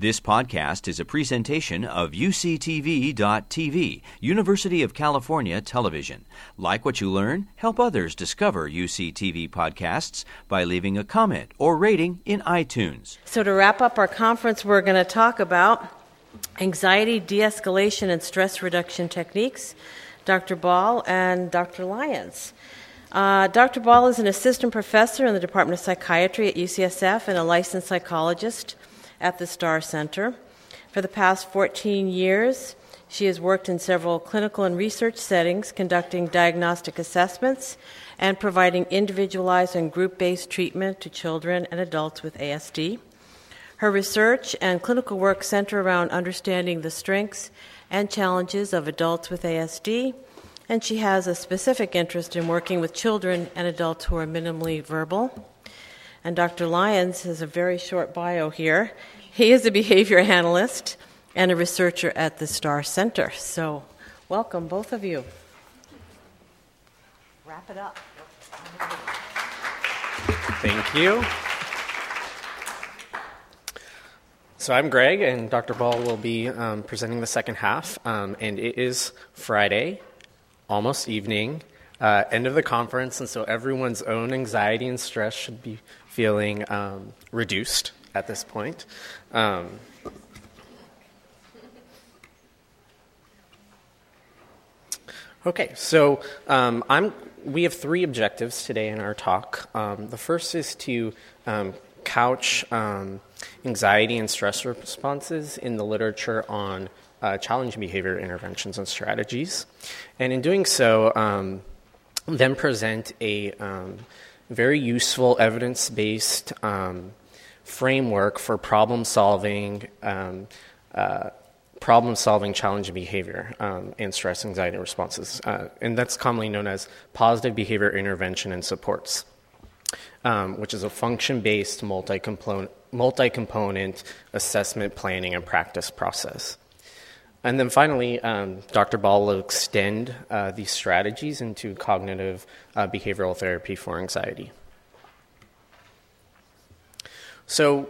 This podcast is a presentation of UCTV.tv, University of California Television. Like what you learn, help others discover UCTV podcasts by leaving a comment or rating in iTunes. So, to wrap up our conference, we're going to talk about anxiety de escalation and stress reduction techniques. Dr. Ball and Dr. Lyons. Uh, Dr. Ball is an assistant professor in the Department of Psychiatry at UCSF and a licensed psychologist at the STAR Center. For the past 14 years, she has worked in several clinical and research settings, conducting diagnostic assessments and providing individualized and group based treatment to children and adults with ASD. Her research and clinical work center around understanding the strengths and challenges of adults with ASD, and she has a specific interest in working with children and adults who are minimally verbal. And Dr. Lyons has a very short bio here. He is a behavior analyst and a researcher at the STAR Center. So, welcome, both of you. Wrap it up. Thank you. So I'm Greg, and Dr. Ball will be um, presenting the second half. Um, and it is Friday, almost evening, uh, end of the conference, and so everyone's own anxiety and stress should be feeling um, reduced at this point. Um, okay, so um, I'm, we have three objectives today in our talk. Um, the first is to um, couch um, anxiety and stress responses in the literature on uh, challenging behavior interventions and strategies. And in doing so, then present a um, very useful evidence based um, framework for problem solving. Um, uh, problem solving challenging behavior um, and stress anxiety responses. Uh, and that's commonly known as positive behavior intervention and supports, um, which is a function based multi component assessment, planning, and practice process. And then finally, um, Dr. Ball will extend uh, these strategies into cognitive uh, behavioral therapy for anxiety. So,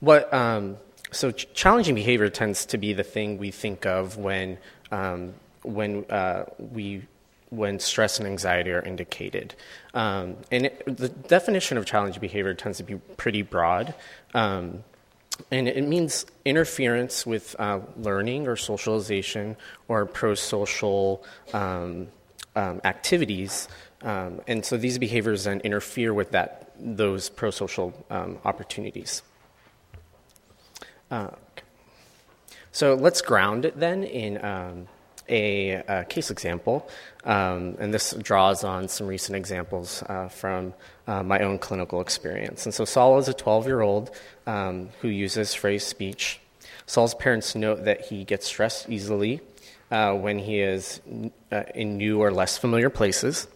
what um, so ch- challenging behavior tends to be the thing we think of when um, when uh, we when stress and anxiety are indicated. Um, and it, the definition of challenging behavior tends to be pretty broad. And it means interference with uh, learning or socialization or pro social um, um, activities. Um, and so these behaviors then interfere with that, those pro social um, opportunities. Uh, so let's ground it then in um, a, a, case example. Um, and this draws on some recent examples uh, from uh, my own clinical experience. And so Saul is a 12 year old um, who uses phrase speech. Saul's parents note that he gets stressed easily uh, when he is uh, in new or less familiar places.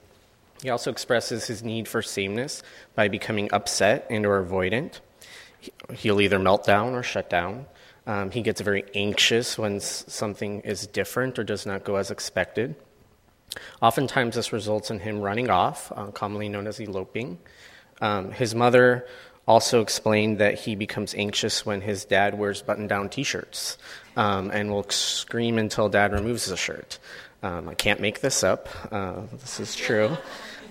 He also expresses his need for sameness by becoming upset and or avoidant. He'll either melt down or shut down. Um, he gets very anxious when something is different or does not go as expected. Oftentimes, this results in him running off, uh, commonly known as eloping. Um, his mother also explained that he becomes anxious when his dad wears button down t shirts um, and will scream until dad removes the shirt. Um, I can't make this up, uh, this is true.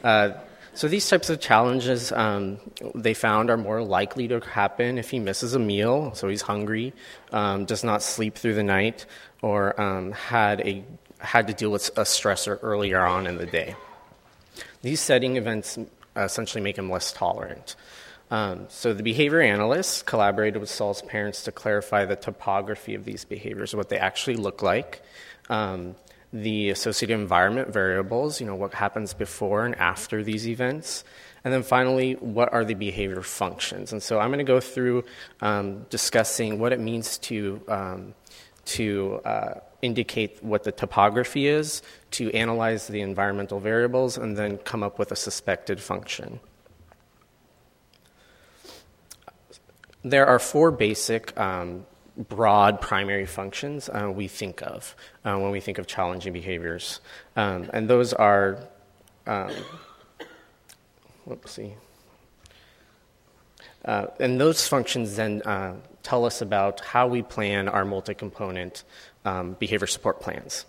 Uh, so these types of challenges um, they found are more likely to happen if he misses a meal, so he's hungry, um, does not sleep through the night, or um, had a had to deal with a stressor earlier on in the day. These setting events essentially make him less tolerant. Um, so the behavior analysts collaborated with Saul's parents to clarify the topography of these behaviors, what they actually look like, um, the associated environment variables, you know, what happens before and after these events, and then finally, what are the behavior functions? And so I'm going to go through um, discussing what it means to um, to uh, indicate what the topography is, to analyze the environmental variables, and then come up with a suspected function. There are four basic um, broad primary functions uh, we think of uh, when we think of challenging behaviors. Um, and those are, um. Uh, and those functions then uh, tell us about how we plan our multi component um, behavior support plans.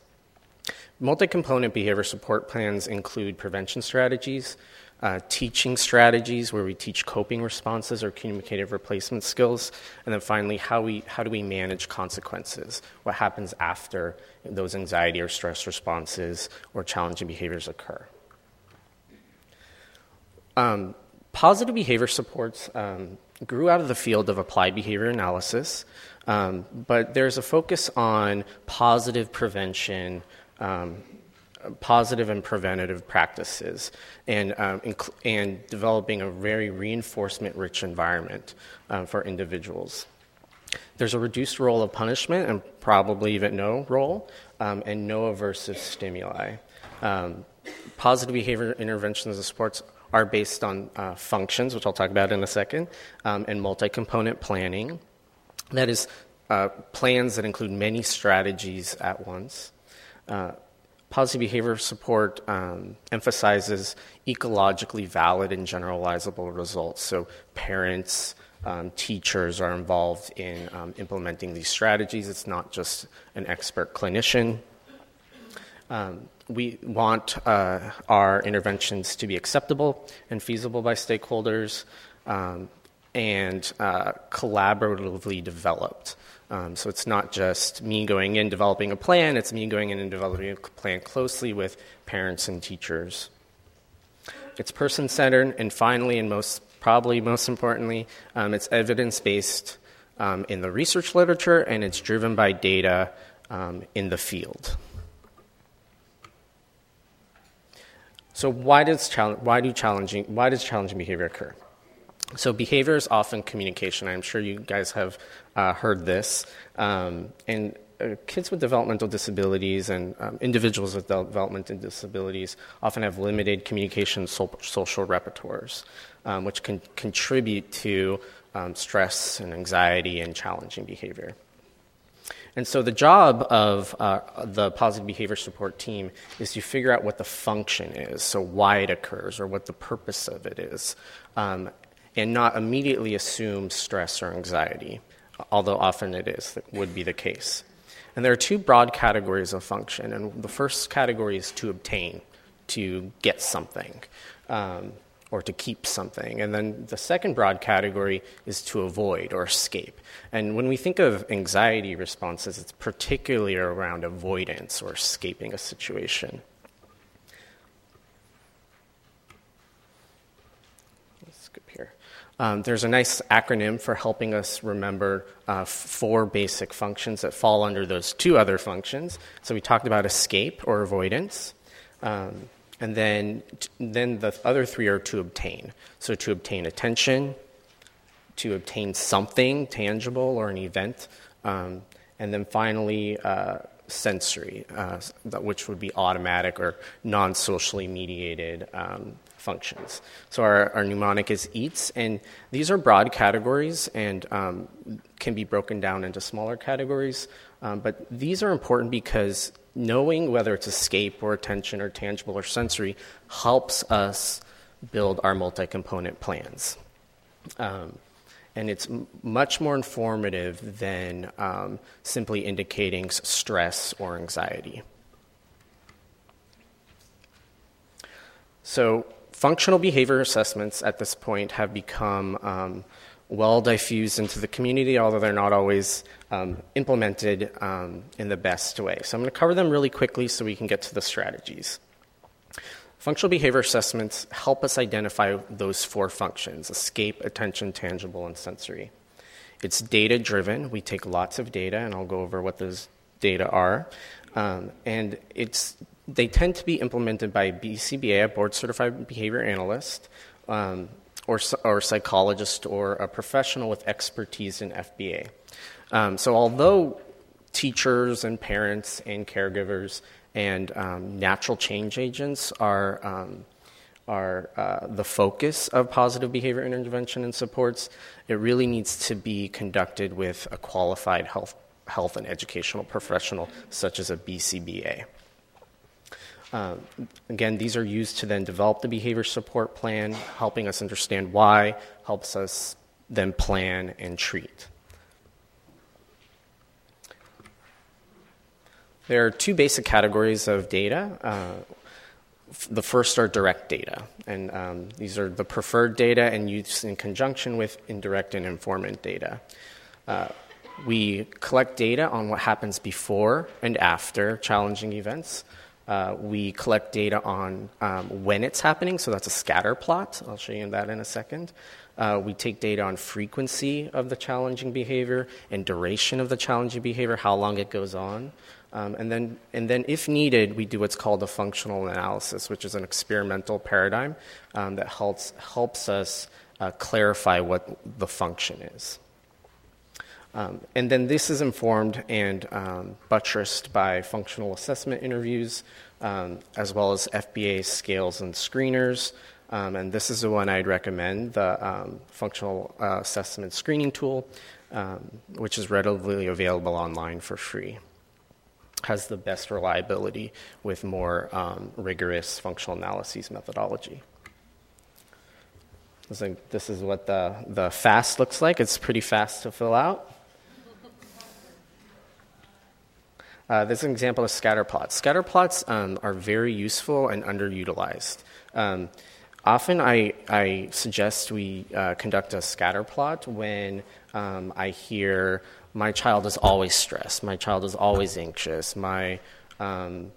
Multi component behavior support plans include prevention strategies, uh, teaching strategies where we teach coping responses or communicative replacement skills, and then finally, how, we, how do we manage consequences? What happens after those anxiety or stress responses or challenging behaviors occur? Um, positive behavior supports um, grew out of the field of applied behavior analysis, um, but there's a focus on positive prevention um, positive and preventative practices and, um, inc- and developing a very reinforcement rich environment um, for individuals. There's a reduced role of punishment and probably even no role, um, and no aversive stimuli. Um, positive behavior interventions and supports are based on uh, functions, which I'll talk about in a second, um, and multi component planning. That is, uh, plans that include many strategies at once. Uh, Positive behavior support um, emphasizes ecologically valid and generalizable results. So, parents, um, teachers are involved in um, implementing these strategies. It's not just an expert clinician. Um, we want uh, our interventions to be acceptable and feasible by stakeholders um, and uh, collaboratively developed. Um, so it's not just me going in developing a plan, it's me going in and developing a plan closely with parents and teachers. It's person centered, and finally, and most probably most importantly, um, it's evidence based um, in the research literature and it's driven by data um, in the field. So why does why do challenging why does challenging behavior occur? So, behavior is often communication. I'm sure you guys have uh, heard this. Um, and uh, kids with developmental disabilities and um, individuals with developmental disabilities often have limited communication so- social repertoires, um, which can contribute to um, stress and anxiety and challenging behavior. And so, the job of uh, the positive behavior support team is to figure out what the function is, so why it occurs, or what the purpose of it is, um, and not immediately assume stress or anxiety, although often it is, that would be the case. And there are two broad categories of function, and the first category is to obtain, to get something, um, or to keep something. And then the second broad category is to avoid or escape. And when we think of anxiety responses, it's particularly around avoidance or escaping a situation. Um, there's a nice acronym for helping us remember uh, four basic functions that fall under those two other functions. So we talked about escape or avoidance. Um, and then, then the other three are to obtain. So to obtain attention, to obtain something tangible or an event, um, and then finally, uh, sensory, uh, which would be automatic or non socially mediated um, functions. So our, our mnemonic is EATS, and these are broad categories and um, can be broken down into smaller categories. Um, but these are important because knowing whether it's escape or attention or tangible or sensory helps us build our multi component plans. Um, and it's m- much more informative than um, simply indicating stress or anxiety. So, functional behavior assessments at this point have become um, well diffused into the community, although they're not always um, implemented um, in the best way. So I'm going to cover them really quickly so we can get to the strategies. Functional behavior assessments help us identify those four functions escape, attention, tangible, and sensory. It's data driven. We take lots of data, and I'll go over what those data are. Um, and it's they tend to be implemented by BCBA, a board certified behavior analyst, um, or, or psychologist, or a professional with expertise in FBA. Um, so, although teachers and parents and caregivers and um, natural change agents are um, are uh, the focus of positive behavior intervention and supports, it really needs to be conducted with a qualified health, health and educational professional, such as a BCBA. Um, again, these are used to then develop the behavior support plan, helping us understand why, helps us then plan and treat. There are two basic categories of data. Uh, the first are direct data, and um, these are the preferred data and used in conjunction with indirect and informant data. Uh, we collect data on what happens before and after challenging events. Uh, we collect data on um, when it's happening, so that's a scatter plot. I'll show you that in a second. Uh, we take data on frequency of the challenging behavior and duration of the challenging behavior, how long it goes on. Um, and, then, and then, if needed, we do what's called a functional analysis, which is an experimental paradigm um, that helps, helps us uh, clarify what the function is. Um, and then this is informed and um, buttressed by functional assessment interviews, um, as well as FBA scales and screeners. Um, and this is the one I'd recommend the functional uh, assessment screening tool, which is readily available online for free has the best reliability with more um, rigorous functional analyses methodology. This is what the, the FAST looks like. It's pretty fast to fill out. Uh, this is an example of scatter plots. Scatter plots um, are very useful and underutilized. Um, often I, I suggest we uh, conduct a scatter plot when um, I hear my child is always stressed. My child is always anxious. My um,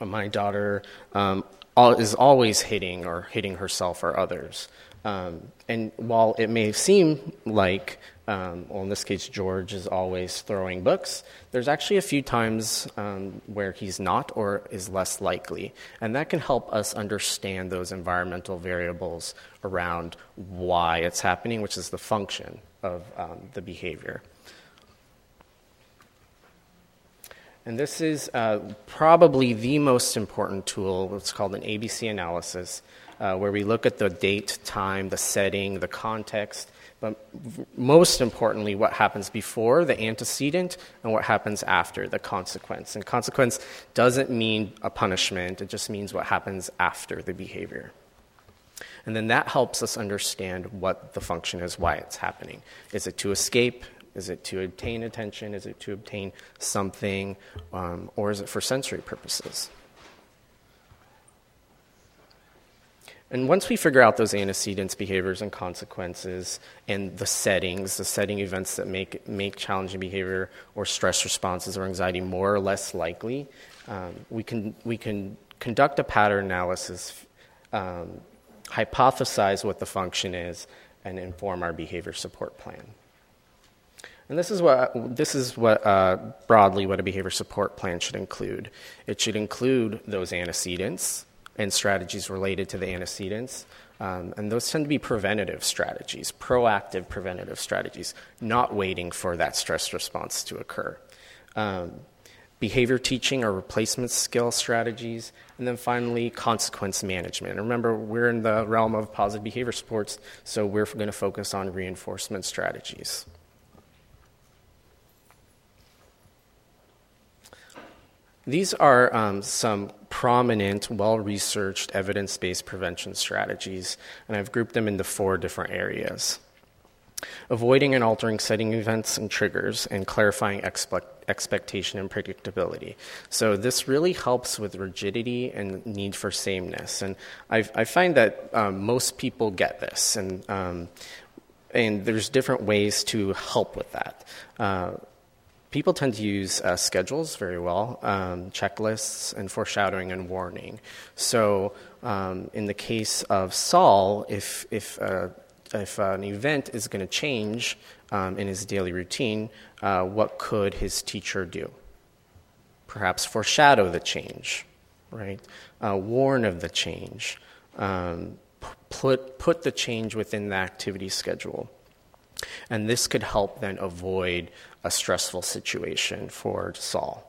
my daughter um, is always hitting or hitting herself or others. Um, and while it may seem like, um, well, in this case, George is always throwing books, there's actually a few times um, where he's not or is less likely. And that can help us understand those environmental variables around why it's happening, which is the function of um, the behavior. And this is uh, probably the most important tool. It's called an ABC analysis, uh, where we look at the date, time, the setting, the context, but most importantly, what happens before the antecedent and what happens after the consequence. And consequence doesn't mean a punishment, it just means what happens after the behavior. And then that helps us understand what the function is, why it's happening. Is it to escape? Is it to obtain attention? Is it to obtain something? Um, or is it for sensory purposes? And once we figure out those antecedents, behaviors, and consequences, and the settings, the setting events that make, make challenging behavior or stress responses or anxiety more or less likely, um, we, can, we can conduct a pattern analysis, um, hypothesize what the function is, and inform our behavior support plan. And this is what, this is what uh, broadly what a behavior support plan should include. It should include those antecedents and strategies related to the antecedents. Um, and those tend to be preventative strategies, proactive preventative strategies, not waiting for that stress response to occur. Um, behavior teaching or replacement skill strategies, and then finally, consequence management. Remember, we're in the realm of positive behavior supports, so we're going to focus on reinforcement strategies. These are um, some prominent, well researched, evidence based prevention strategies, and I've grouped them into four different areas avoiding and altering setting events and triggers, and clarifying expectation and predictability. So, this really helps with rigidity and need for sameness. And I've, i find that um, most people get this, and, um, and there's different ways to help with that. Uh, people tend to use uh, schedules very well, um, checklists, and foreshadowing and warning. So, um, in the case of Saul, if if uh, if an event is going to change um, in his daily routine, uh, what could his teacher do? Perhaps foreshadow the change, right? Uh, warn of the change. Um, put put the change within the activity schedule. And this could help then avoid a stressful situation for Saul.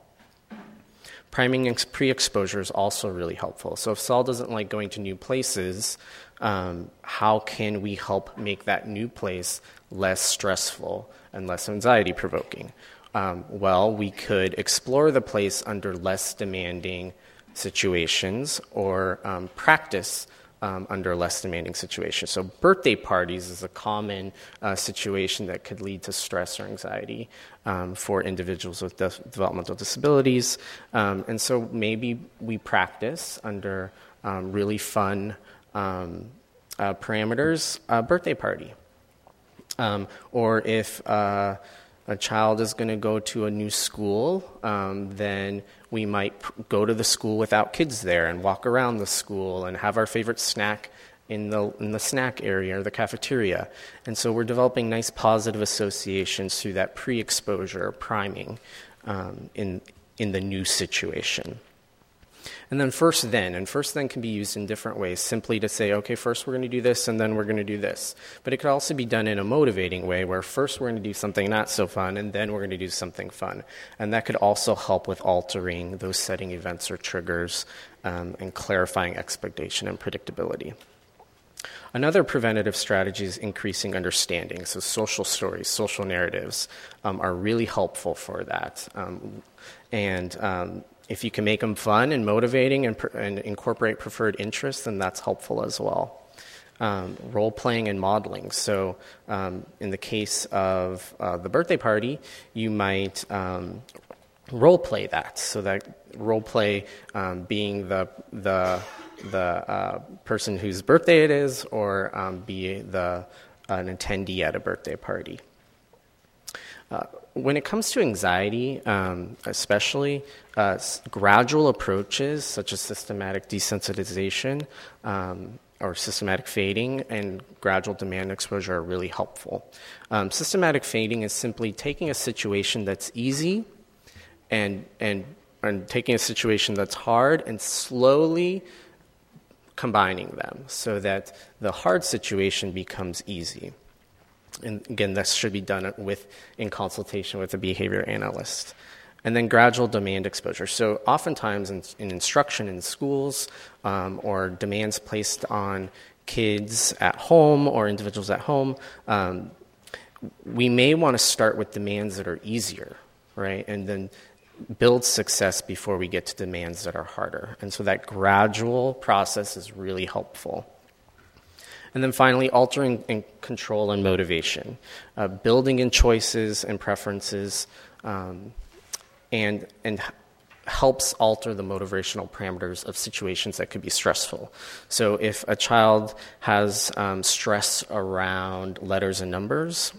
Priming pre exposure is also really helpful. So, if Saul doesn't like going to new places, um, how can we help make that new place less stressful and less anxiety provoking? Um, well, we could explore the place under less demanding situations or um, practice um, under less demanding situations. So, birthday parties is a common uh, situation that could lead to stress or anxiety um, for individuals with de- developmental disabilities. Um, and so, maybe we practice under um, really fun um, uh, parameters a birthday party. Um, or if uh, a child is going to go to a new school, um, then we might go to the school without kids there and walk around the school and have our favorite snack in the, in the snack area or the cafeteria. And so we're developing nice positive associations through that pre exposure priming um, in, in the new situation. And then first then, and first then can be used in different ways, simply to say, okay, first we're going to do this and then we're going to do this. But it could also be done in a motivating way where first we're going to do something not so fun and then we're going to do something fun. And that could also help with altering those setting events or triggers um, and clarifying expectation and predictability. Another preventative strategy is increasing understanding. So, social stories, social narratives um, are really helpful for that. Um, and um, if you can make them fun and motivating and, and incorporate preferred interests, then that's helpful as well. Um, role playing and modeling. So, um, in the case of uh, the birthday party, you might um, role play that. So that role play um, being the the the uh, person whose birthday it is, or um, be the an attendee at a birthday party. Uh, when it comes to anxiety, um, especially, uh, gradual approaches such as systematic desensitization um, or systematic fading and gradual demand exposure are really helpful. Um, systematic fading is simply taking a situation that's easy and, and, and taking a situation that's hard and slowly combining them so that the hard situation becomes easy. And again, this should be done with in consultation with a behavior analyst. And then gradual demand exposure. So, oftentimes in, in instruction in schools um, or demands placed on kids at home or individuals at home, um, we may want to start with demands that are easier, right? And then build success before we get to demands that are harder. And so that gradual process is really helpful. And then finally, altering and control and motivation, uh, building in choices and preferences, um, and, and helps alter the motivational parameters of situations that could be stressful. So, if a child has um, stress around letters and numbers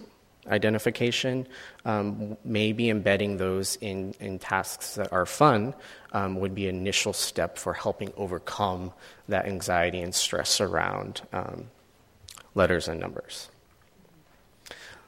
identification, um, maybe embedding those in, in tasks that are fun um, would be an initial step for helping overcome that anxiety and stress around um, letters and numbers.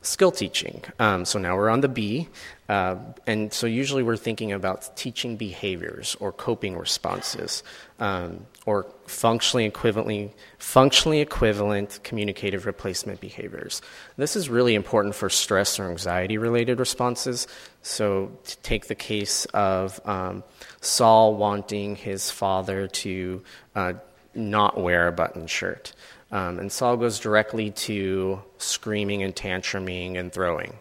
Skill teaching. Um, so now we're on the B. Uh, and so usually we're thinking about teaching behaviors or coping responses um, or functionally equivalently functionally equivalent communicative replacement behaviors. This is really important for stress or anxiety related responses. So to take the case of um, Saul wanting his father to uh, not wear a button shirt. Um, and Saul goes directly to screaming and tantruming and throwing.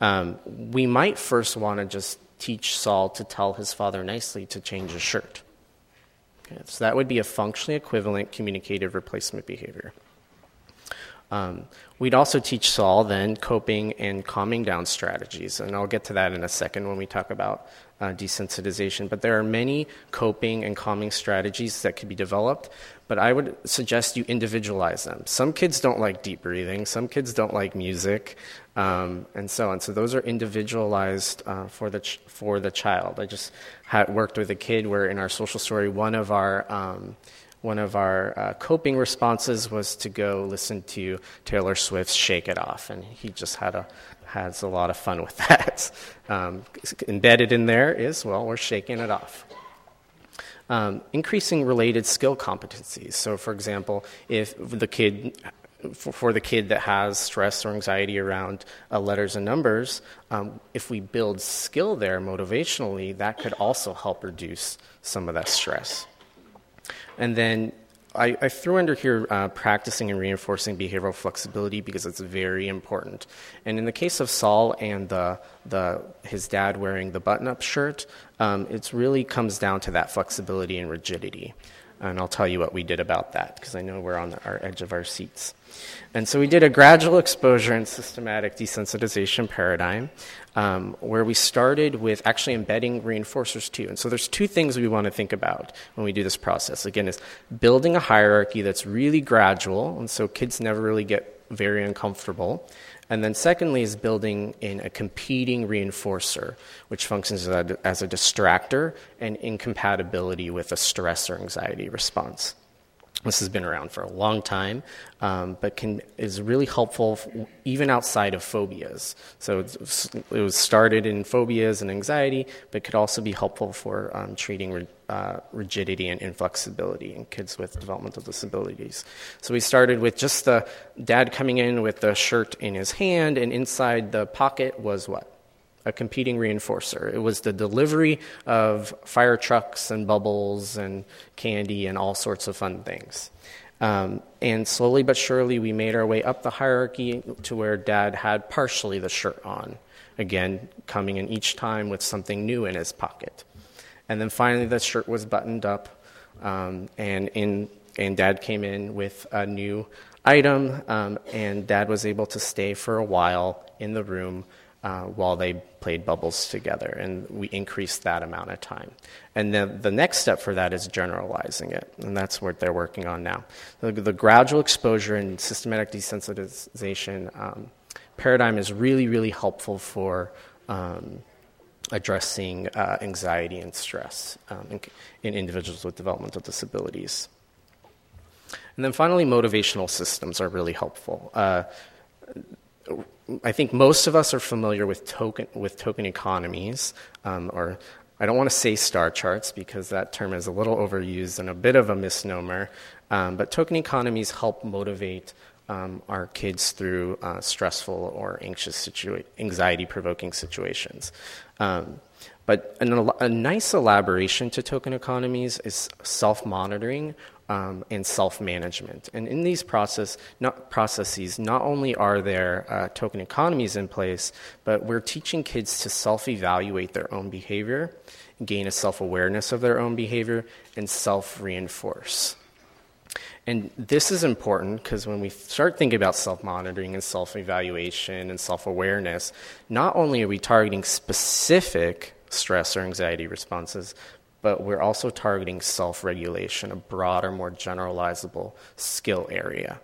Um, we might first want to just teach Saul to tell his father nicely to change his shirt. Okay, so that would be a functionally equivalent communicative replacement behavior. Um, we'd also teach Saul then coping and calming down strategies, and I'll get to that in a second when we talk about uh, desensitization. But there are many coping and calming strategies that could be developed but I would suggest you individualize them. Some kids don't like deep breathing, some kids don't like music, um, and so on. So those are individualized uh, for the ch- for the child. I just had worked with a kid where in our social story, one of our um, one of our uh, coping responses was to go listen to Taylor Swift's "Shake It Off," and he just had a has a lot of fun with that. Um, embedded in there is well, we're shaking it off. Um, increasing related skill competencies. So, for example, if the kid for, the kid that has stress or anxiety around uh, letters and numbers, um, if we build skill there motivationally, that could also help reduce some of that stress. And then I, I threw under here uh, practicing and reinforcing behavioral flexibility because it's very important. And in the case of Saul and the, the, his dad wearing the button up shirt, um, it really comes down to that flexibility and rigidity. And I'll tell you what we did about that because I know we're on the, our edge of our seats. And so we did a gradual exposure and systematic desensitization paradigm um, where we started with actually embedding reinforcers too. And so there's two things we want to think about when we do this process. Again, is building a hierarchy that's really gradual, and so kids never really get very uncomfortable. And then, secondly, is building in a competing reinforcer, which functions as a distractor and incompatibility with a stress or anxiety response. This has been around for a long time, um, but can, is really helpful even outside of phobias. So it was started in phobias and anxiety, but could also be helpful for um, treating uh, rigidity and inflexibility in kids with developmental disabilities. So we started with just the dad coming in with the shirt in his hand, and inside the pocket was what? A competing reinforcer. It was the delivery of fire trucks and bubbles and candy and all sorts of fun things. Um, and slowly but surely, we made our way up the hierarchy to where dad had partially the shirt on. Again, coming in each time with something new in his pocket. And then finally, the shirt was buttoned up, um, and, in, and dad came in with a new item, um, and dad was able to stay for a while in the room uh, while they played bubbles together, and we increased that amount of time. And then the next step for that is generalizing it, and that's what they're working on now. The, the gradual exposure and systematic desensitization um, paradigm is really, really helpful for um, addressing uh, anxiety and stress um, in, in individuals with developmental disabilities. And then finally, motivational systems are really helpful. Uh, I think most of us are familiar with token, with token economies, um, or I don't want to say star charts because that term is a little overused and a bit of a misnomer. Um, but token economies help motivate um, our kids through uh, stressful or anxious, situa- anxiety provoking situations. Um, but an, a nice elaboration to token economies is self monitoring um, and self management. And in these process, not, processes, not only are there uh, token economies in place, but we're teaching kids to self evaluate their own behavior, gain a self awareness of their own behavior, and self reinforce. And this is important because when we start thinking about self monitoring and self evaluation and self awareness, not only are we targeting specific stress or anxiety responses, but we're also targeting self regulation, a broader, more generalizable skill area,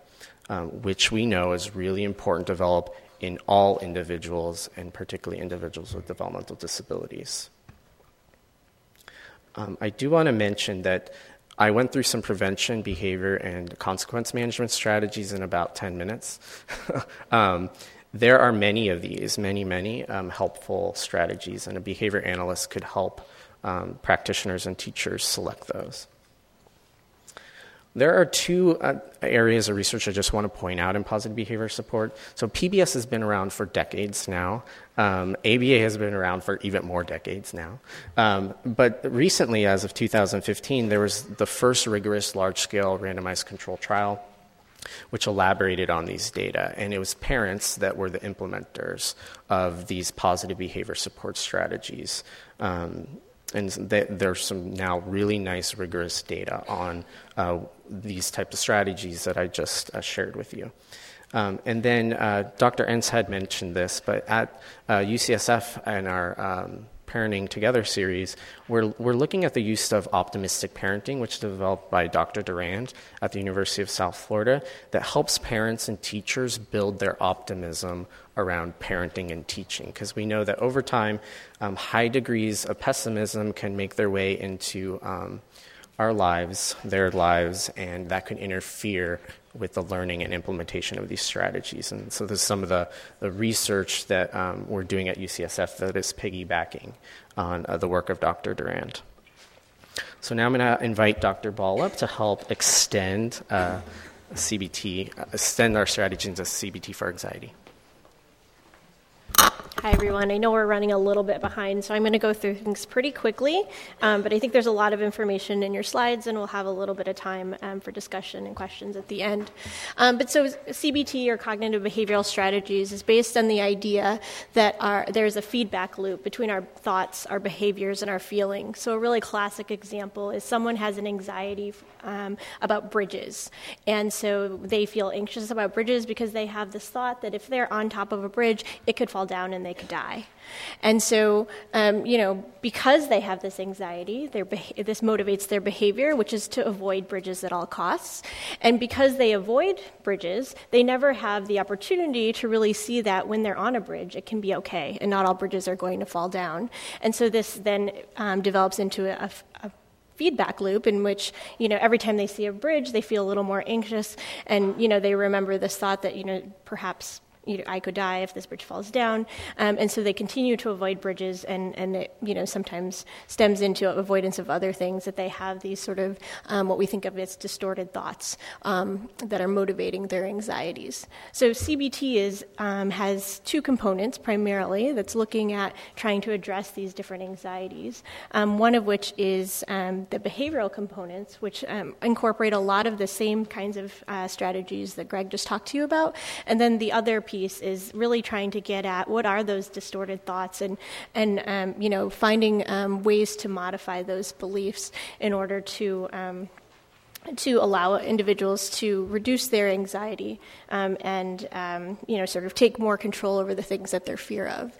um, which we know is really important to develop in all individuals, and particularly individuals with developmental disabilities. Um, I do want to mention that I went through some prevention, behavior, and consequence management strategies in about 10 minutes. um, there are many of these, many, many um, helpful strategies, and a behavior analyst could help um, practitioners and teachers select those. There are two uh, areas of research I just want to point out in positive behavior support. So, PBS has been around for decades now. Um, ABA has been around for even more decades now. Um, but recently, as of 2015, there was the first rigorous large scale randomized control trial which elaborated on these data. And it was parents that were the implementers of these positive behavior support strategies. Um, and there's some now really nice rigorous data on uh, these types of strategies that I just uh, shared with you. Um, and then uh, Dr. Entz had mentioned this, but at UCSF uh, and our um, Parenting Together series, we're, we're looking at the use of optimistic parenting, which is developed by Dr. Durand at the University of South Florida, that helps parents and teachers build their optimism around parenting and teaching. Because we know that over time, um, high degrees of pessimism can make their way into um, our lives, their lives, and that can interfere with the learning and implementation of these strategies. And so there's some of the, the research that um, we're doing at UCSF that is piggybacking on uh, the work of Dr. Durand. So now I'm going to invite Dr. Ball up to help extend uh, CBT, uh, extend our strategy into CBT for anxiety. Hi, everyone. I know we're running a little bit behind, so I'm going to go through things pretty quickly. Um, but I think there's a lot of information in your slides, and we'll have a little bit of time um, for discussion and questions at the end. Um, but so, CBT or cognitive behavioral strategies is based on the idea that our, there's a feedback loop between our thoughts, our behaviors, and our feelings. So, a really classic example is someone has an anxiety um, about bridges. And so they feel anxious about bridges because they have this thought that if they're on top of a bridge, it could fall down and they could die. And so, um, you know, because they have this anxiety, beha- this motivates their behavior, which is to avoid bridges at all costs. And because they avoid bridges, they never have the opportunity to really see that when they're on a bridge, it can be okay, and not all bridges are going to fall down. And so this then um, develops into a, a feedback loop in which you know every time they see a bridge they feel a little more anxious and you know they remember this thought that you know perhaps you know, I could die if this bridge falls down. Um, and so they continue to avoid bridges, and, and it, you know, sometimes stems into avoidance of other things that they have these sort of um, what we think of as distorted thoughts um, that are motivating their anxieties. So CBT is, um, has two components primarily that's looking at trying to address these different anxieties, um, one of which is um, the behavioral components, which incorporate a lot of the same kinds of uh, strategies that Greg just talked to you about. And then the other piece piece is really trying to get at what are those distorted thoughts and, and um, you know, finding um, ways to modify those beliefs in order to. Um, to allow individuals to reduce their anxiety um, and um, you know sort of take more control over the things that they're fear of.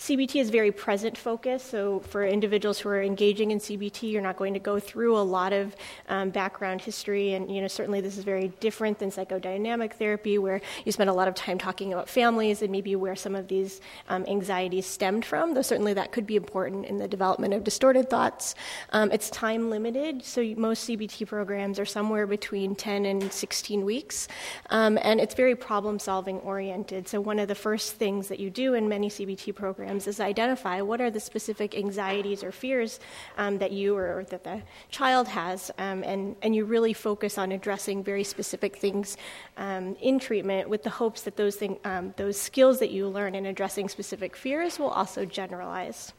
CBT is very present focused, so for individuals who are engaging in CBT, you're not going to go through a lot of um, background history, and you know certainly this is very different than psychodynamic therapy, where you spend a lot of time talking about families and maybe where some of these um, anxieties stemmed from. Though certainly that could be important in the development of distorted thoughts. Um, it's time limited, so most CBT programs are somewhere between 10 and 16 weeks, um, and it's very problem solving oriented. So one of the first things that you do in many CBT programs programs is identify what are the specific anxieties or fears um, that you or, that the child has, um, and, and you really focus on addressing very specific things um, in treatment with the hopes that those, thing, um, those skills that you learn in addressing specific fears will also generalize.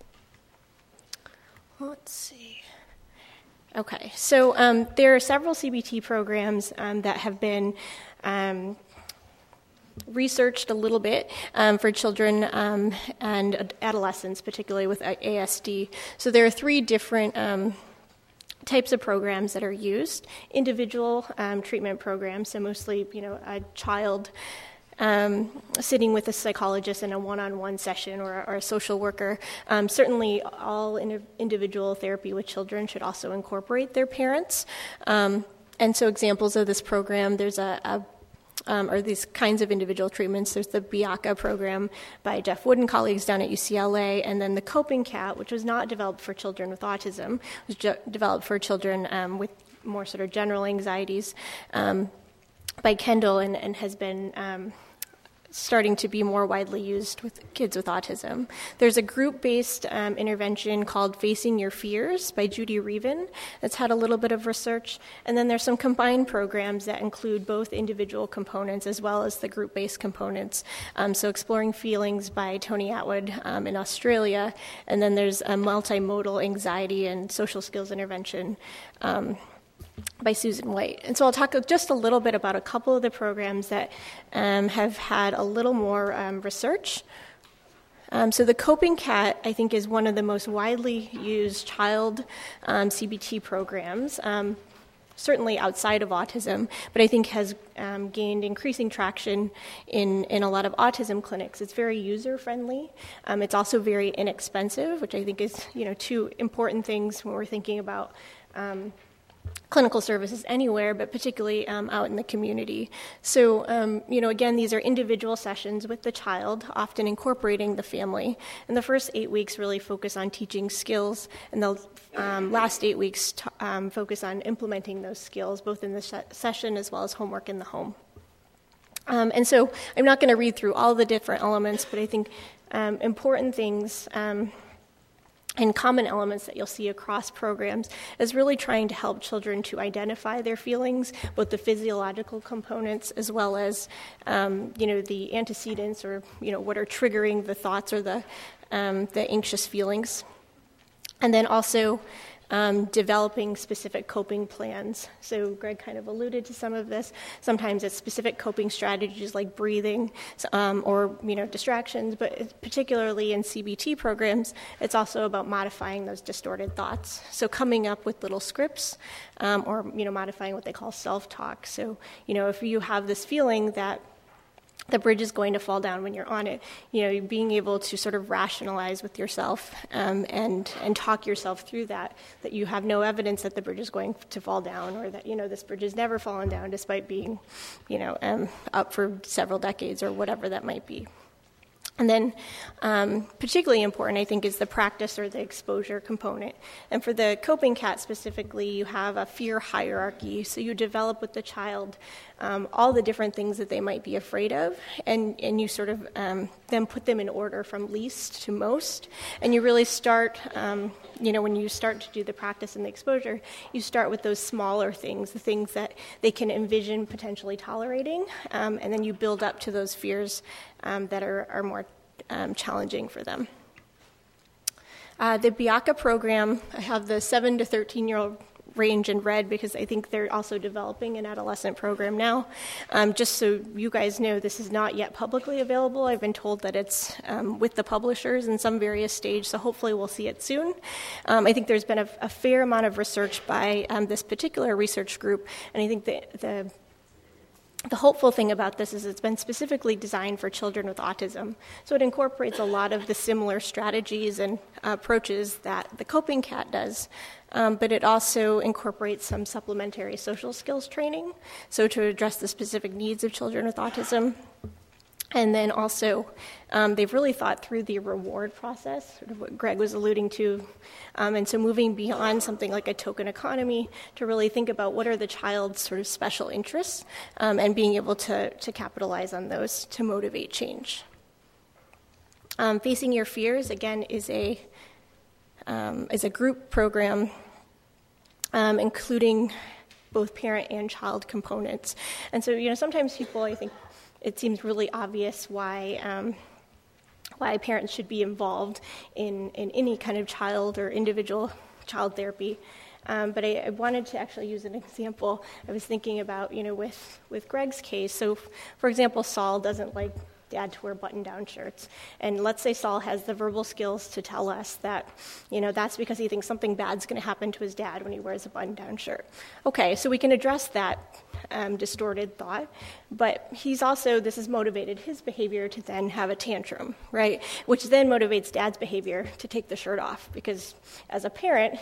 Let's see. Okay, so um, there are several CBT programs that have been um, researched a little bit um, for children um, and adolescents, particularly with ASD. So there are three different. Um, types of programs that are used individual um, treatment programs so mostly you know a child um, sitting with a psychologist in a one-on-one session or, or a social worker. Um, certainly, all in- individual therapy with children should also incorporate their parents. And so, examples of this program: there's a, a um, or these kinds of individual treatments. There's the BIACA program by Jeff Wood and colleagues down at UCLA, and then the Coping Cat, which was not developed for children with autism, it was ju- developed for children um, with more sort of general anxieties um, by Kendall and, and has been um, starting to be more widely used with kids with autism. There's a group based um, intervention called Facing Your Fears by Judy Reaven that's had a little bit of research. And then there's some combined programs that include both individual components as well as the group based components. Um, so, Exploring Feelings by Tony Attwood um, in Australia. And then there's a multimodal anxiety and social skills intervention. Um, by Susan White. And so I'll talk just a little bit about a couple of the programs that um, have had a little more um, research. Um, so the Coping Cat, I think, is one of the most widely used child um, CBT programs. Um, certainly outside of autism, but I think has um, gained increasing traction in, in a lot of autism clinics. It's very user friendly. it's also very inexpensive, which I think is you know two important things when we're thinking about um, clinical services anywhere, but particularly um, out in the community. So, um, you know, again, these are individual sessions with the child, often incorporating the family. And the first eight weeks really focus on teaching skills, and the um, last eight weeks t- um, focus on implementing those skills, both in the sh- session as well as homework in the home. Um, and so, I'm not going to read through all the different elements, but I think um, important things and common elements that you'll see across programs is really trying to help children to identify their feelings, both the physiological components as well as, um, you know, the antecedents or you know what are triggering the thoughts or the um, the anxious feelings, and then also um, developing specific coping plans. So, Greg kind of alluded to some of this. Sometimes it's specific coping strategies like breathing um, or you know distractions, but particularly in CBT programs, it's also about modifying those distorted thoughts. So, coming up with little scripts um, or you know modifying what they call self-talk. So, you know, if you have this feeling that the bridge is going to fall down when you're on it. You know, being able to sort of rationalize with yourself um, and and talk yourself through that. That you have no evidence that the bridge is going to fall down, or that you know this bridge has never fallen down, despite being, you know, um, up for several decades or whatever that might be. And then, um, particularly important, I think, is the practice or the exposure component. And for the Coping Cat specifically, you have a fear hierarchy. So you develop with the child um, all the different things that they might be afraid of, and, and you sort of um, then put them in order from least to most. And you really start, um, you know, when you start to do the practice and the exposure, you start with those smaller things, the things that they can envision potentially tolerating, um, and then you build up to those fears um, that are, are more um, challenging for them. Uh, the BIACA program, I have the 7 to 13 year old range in red because I think they're also developing an adolescent program now. Um, just so you guys know, this is not yet publicly available. I've been told that it's um, with the publishers in some various stage, so hopefully we'll see it soon. Um, I think there's been a, a, fair amount of research by um, this particular research group, and I think the, the the hopeful thing about this is it's been specifically designed for children with autism. So it incorporates a lot of the similar strategies and approaches that the Coping Cat does, um, but it also incorporates some supplementary social skills training, so to address the specific needs of children with autism. And then also, um, they've really thought through the reward process, sort of what Greg was alluding to. Um, and so, moving beyond something like a token economy to really think about what are the child's sort of special interests um, and being able to, to capitalize on those to motivate change. Um, Facing Your Fears, again, is a, um, is a group program um, including both parent and child components. And so, you know, sometimes people, I think, it seems really obvious why. Um, why parents should be involved in, in any kind of child or individual child therapy. Um, but I, I, wanted to actually use an example. I was thinking about, you know, with, with Greg's case. So, f- for example, Saul doesn't like dad to wear button down shirts. And let's say Saul has the verbal skills to tell us that, you know, that's because he thinks something bad's going to happen to his dad when he wears a button down shirt. Okay, so we can address that um, distorted thought, but he's also, this has motivated his behavior to then have a tantrum, right? Which then motivates dad's behavior to take the shirt off because as a parent,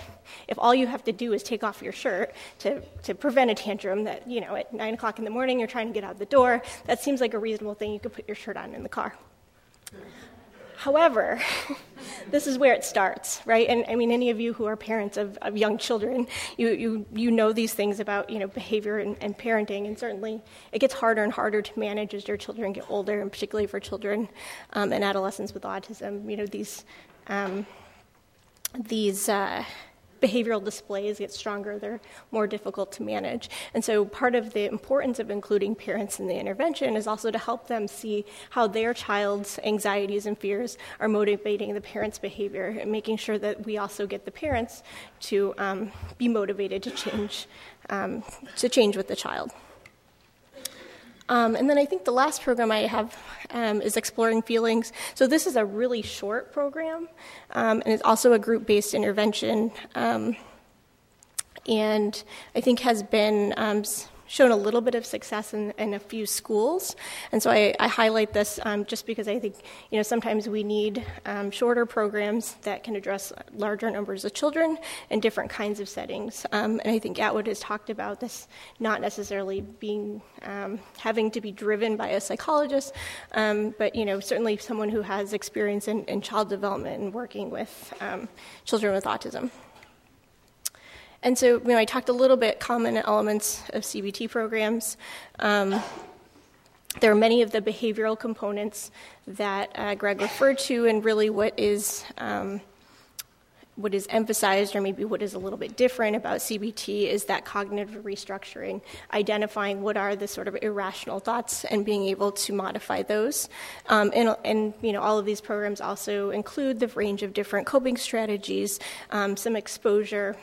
if all you have to do is take off your shirt to, to prevent a tantrum that, you know, at nine o'clock in the morning you're trying to get out the door, that seems like a reasonable thing. You could put your shirt on in the car. However, this is where it starts, right? And I mean, any of you who are parents of, of young children, you, you, you know these things about you know behavior and, and, parenting, and certainly it gets harder and harder to manage as your children get older, and particularly for children um, and adolescents with autism. You know these um, these. Uh, behavioral displays get stronger, they're more difficult to manage. And so, part of the importance of including parents in the intervention is also to help them see how their child's anxieties and fears are motivating the parents' behavior and making sure that we also get the parents to um, be motivated to change, um, to change with the child. Um, and then I think the last program I have um, is Exploring Feelings. So this is a really short program, um, and it's also a group based intervention. Um, and I think has been um, shown a little bit of success in, in a few schools. And so I, I highlight this um, just because I think you know sometimes we need um, shorter programs that can address larger numbers of children in different kinds of settings. Um, and I think Attwood has talked about this not necessarily being um, having to be driven by a psychologist, um, but you know certainly someone who has experience in, in child development and working with um, children with autism. And so, you know, I talked a little bit common elements of CBT programs. Um, there are many of the behavioral components that uh, Greg referred to, and really what is um, what is emphasized or maybe what is a little bit different about CBT is that cognitive restructuring, identifying what are the sort of irrational thoughts and being able to modify those. Um, and, and, you know, all of these programs also include the range of different coping strategies, um, some exposure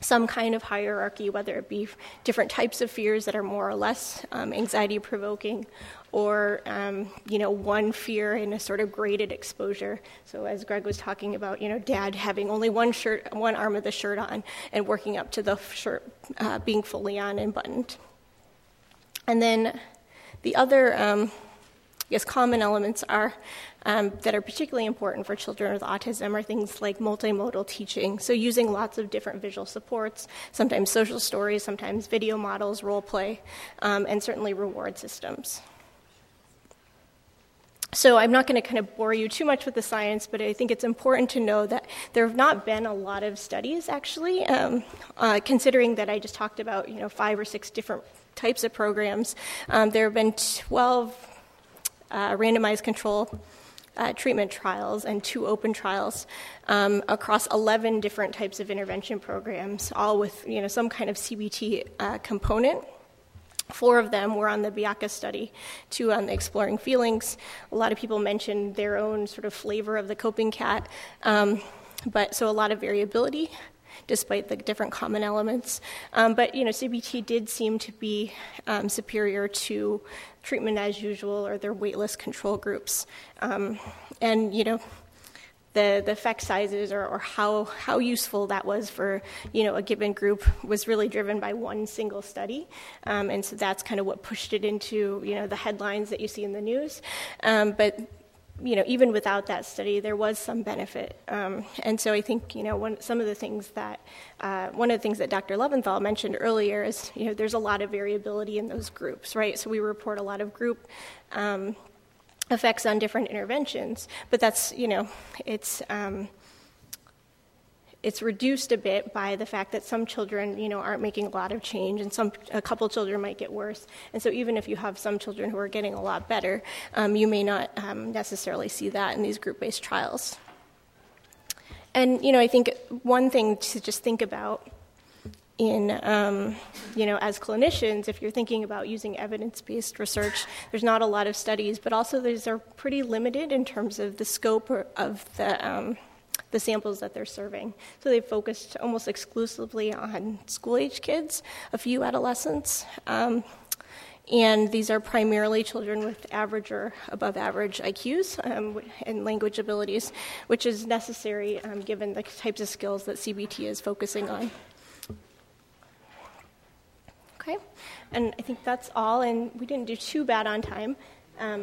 some kind of hierarchy, whether it be different types of fears that are more or less um, anxiety provoking, or um, you know one fear in a sort of graded exposure. So as Greg was talking about, you know, Dad having only one shirt, one arm of the shirt on, and working up to the shirt uh, being fully on and buttoned. And then the other, um, I guess, common elements are um, that are particularly important for children with autism are things like multimodal teaching. So, using lots of different visual supports, sometimes social stories, sometimes video models, role play, um, and certainly reward systems. So, I'm not going to kind of bore you too much with the science, but I think it's important to know that there have not been a lot of studies actually, um, uh, considering that I just talked about you know five or six different types of programs. Um, there have been 12 uh, randomized control uh, treatment trials and two open trials um, across 11 different types of intervention programs, all with you know some kind of CBT uh, component. Four of them were on the BIACA study, two on the Exploring Feelings. A lot of people mentioned their own sort of flavor of the coping cat, um, but so a lot of variability despite the different common elements. Um, but you know, CBT did seem to be um, superior to treatment as usual or their waitlist control groups. Um, and, you know, the, the effect sizes or, or, how, how useful that was for you know a given group was really driven by one single study, um, and so that's kind of what pushed it into you know the headlines that you see in the news. Um, but you know, even without that study, there was some benefit. Um, and so I think, you know, one, some of the things that, uh, one of the things that Dr. Leventhal mentioned earlier is, you know, there's a lot of variability in those groups, right? So we report a lot of group um, effects on different interventions, but that's, you know, it's, um, it's reduced a bit by the fact that some children, you know, aren't making a lot of change, and some a couple children might get worse. And so, even if you have some children who are getting a lot better, um, you may not um, necessarily see that in these group-based trials. And you know, I think one thing to just think about in um, you know as clinicians if you're thinking about using evidence-based research there's not a lot of studies but also these are pretty limited in terms of the scope of the um, the samples that they're serving. So they focused almost exclusively on school age kids, a few adolescents. Um, and these are primarily children with average or above average IQs um, and language abilities, which is necessary um, given the types of skills that CBT is focusing on. Okay, and I think that's all, and we didn't do too bad on time. Um,